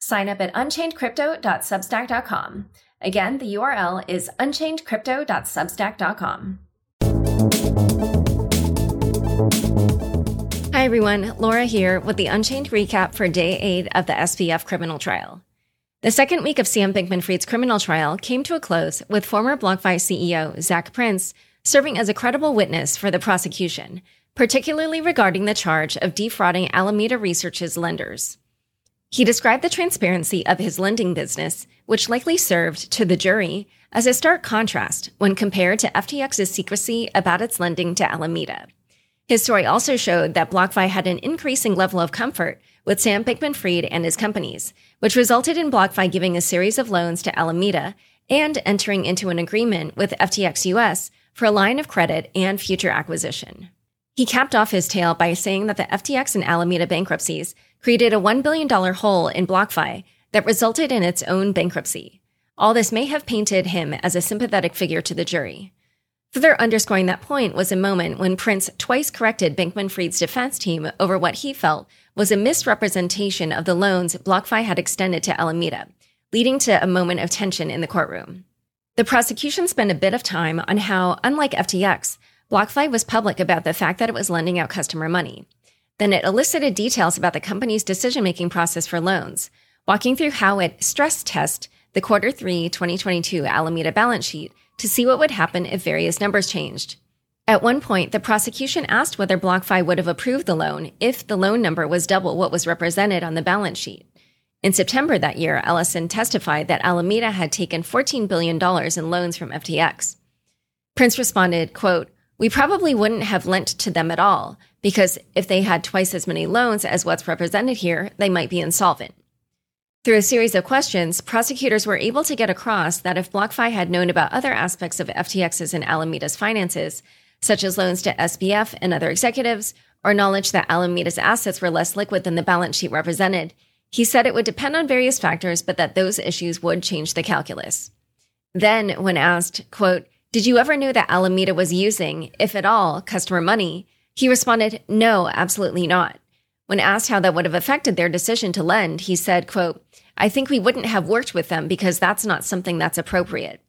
Sign up at unchainedcrypto.substack.com. Again, the URL is unchainedcrypto.substack.com. Hi, everyone. Laura here with the Unchained recap for day eight of the SBF criminal trial. The second week of Sam Bankman Fried's criminal trial came to a close with former BlockFi CEO Zac Prince serving as a credible witness for the prosecution, particularly regarding the charge of defrauding Alameda Research's lenders. He described the transparency of his lending business, which likely served to the jury as a stark contrast when compared to FTX's secrecy about its lending to Alameda. His story also showed that BlockFi had an increasing level of comfort with Sam Bankman Fried and his companies, which resulted in BlockFi giving a series of loans to Alameda and entering into an agreement with FTX US for a line of credit and future acquisition. He capped off his tale by saying that the FTX and Alameda bankruptcies created a $1 billion hole in BlockFi that resulted in its own bankruptcy. All this may have painted him as a sympathetic figure to the jury. Further underscoring that point was a moment when Prince twice corrected Bankman Fried's defense team over what he felt was a misrepresentation of the loans BlockFi had extended to Alameda, leading to a moment of tension in the courtroom. The prosecution spent a bit of time on how, unlike FTX, BlockFi was public about the fact that it was lending out customer money. Then it elicited details about the company's decision making process for loans, walking through how it stress test the quarter 3 2022 Alameda balance sheet to see what would happen if various numbers changed. At one point, the prosecution asked whether BlockFi would have approved the loan if the loan number was double what was represented on the balance sheet. In September that year, Ellison testified that Alameda had taken $14 billion in loans from FTX. Prince responded, quote, we probably wouldn't have lent to them at all, because if they had twice as many loans as what's represented here, they might be insolvent. Through a series of questions, prosecutors were able to get across that if BlockFi had known about other aspects of FTX's and Alameda's finances, such as loans to SBF and other executives, or knowledge that Alameda's assets were less liquid than the balance sheet represented, he said it would depend on various factors, but that those issues would change the calculus. Then, when asked, quote, did you ever know that Alameda was using, if at all, customer money? He responded, No, absolutely not. When asked how that would have affected their decision to lend, he said, quote, I think we wouldn't have worked with them because that's not something that's appropriate.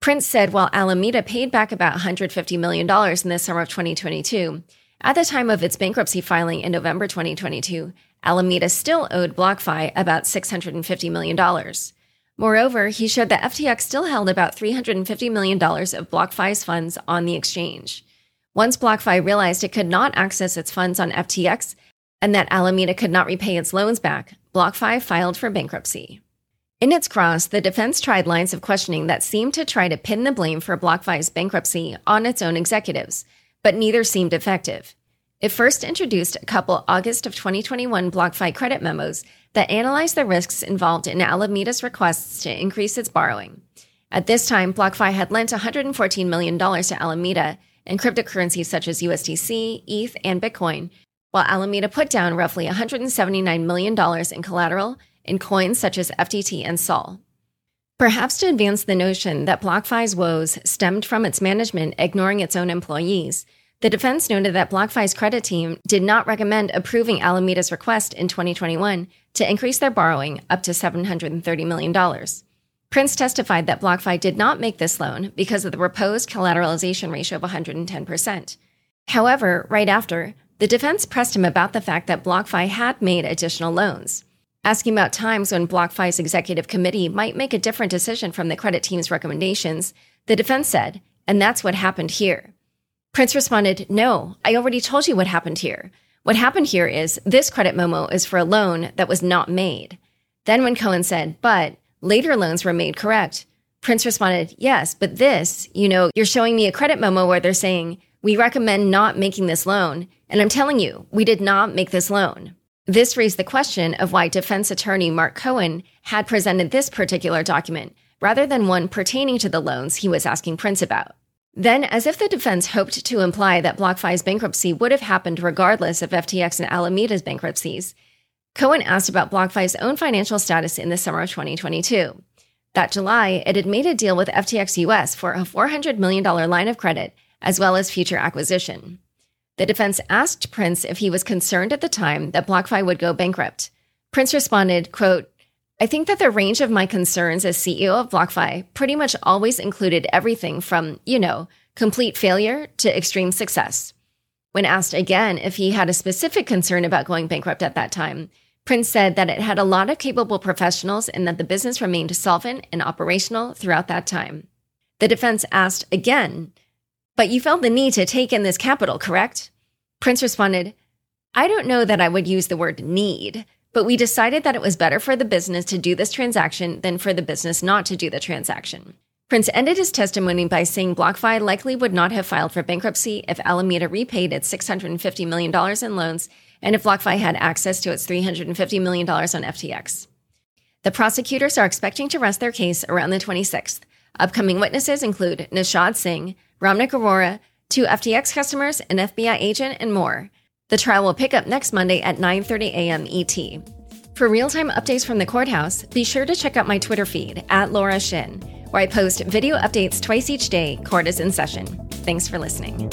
Prince said while Alameda paid back about $150 million in the summer of 2022, at the time of its bankruptcy filing in November 2022, Alameda still owed BlockFi about $650 million. Moreover, he showed that FTX still held about $350 million of BlockFi's funds on the exchange. Once BlockFi realized it could not access its funds on FTX and that Alameda could not repay its loans back, BlockFi filed for bankruptcy. In its cross, the defense tried lines of questioning that seemed to try to pin the blame for BlockFi's bankruptcy on its own executives, but neither seemed effective. It first introduced a couple August of 2021 BlockFi credit memos that analyzed the risks involved in Alameda's requests to increase its borrowing. At this time, BlockFi had lent $114 million to Alameda in cryptocurrencies such as USDC, ETH, and Bitcoin, while Alameda put down roughly $179 million in collateral in coins such as FTT and SOL. Perhaps to advance the notion that BlockFi's woes stemmed from its management ignoring its own employees, the defense noted that BlockFi's credit team did not recommend approving Alameda's request in 2021 to increase their borrowing up to $730 million. Prince testified that BlockFi did not make this loan because of the proposed collateralization ratio of 110%. However, right after, the defense pressed him about the fact that BlockFi had made additional loans. Asking about times when BlockFi's executive committee might make a different decision from the credit team's recommendations, the defense said, and that's what happened here. Prince responded, No, I already told you what happened here. What happened here is this credit memo is for a loan that was not made. Then, when Cohen said, But later loans were made correct, Prince responded, Yes, but this, you know, you're showing me a credit memo where they're saying, We recommend not making this loan. And I'm telling you, we did not make this loan. This raised the question of why defense attorney Mark Cohen had presented this particular document rather than one pertaining to the loans he was asking Prince about. Then, as if the defense hoped to imply that BlockFi's bankruptcy would have happened regardless of FTX and Alameda's bankruptcies, Cohen asked about BlockFi's own financial status in the summer of 2022. That July, it had made a deal with FTX US for a $400 million line of credit, as well as future acquisition. The defense asked Prince if he was concerned at the time that BlockFi would go bankrupt. Prince responded, quote, I think that the range of my concerns as CEO of BlockFi pretty much always included everything from, you know, complete failure to extreme success. When asked again if he had a specific concern about going bankrupt at that time, Prince said that it had a lot of capable professionals and that the business remained solvent and operational throughout that time. The defense asked again, But you felt the need to take in this capital, correct? Prince responded, I don't know that I would use the word need. But we decided that it was better for the business to do this transaction than for the business not to do the transaction. Prince ended his testimony by saying BlockFi likely would not have filed for bankruptcy if Alameda repaid its $650 million in loans and if BlockFi had access to its $350 million on FTX. The prosecutors are expecting to rest their case around the 26th. Upcoming witnesses include Nishad Singh, Ramnik Arora, two FTX customers, an FBI agent, and more. The trial will pick up next Monday at 9:30 a.m. ET. For real-time updates from the courthouse, be sure to check out my Twitter feed at Laura Shin, where I post video updates twice each day. Court is in session. Thanks for listening.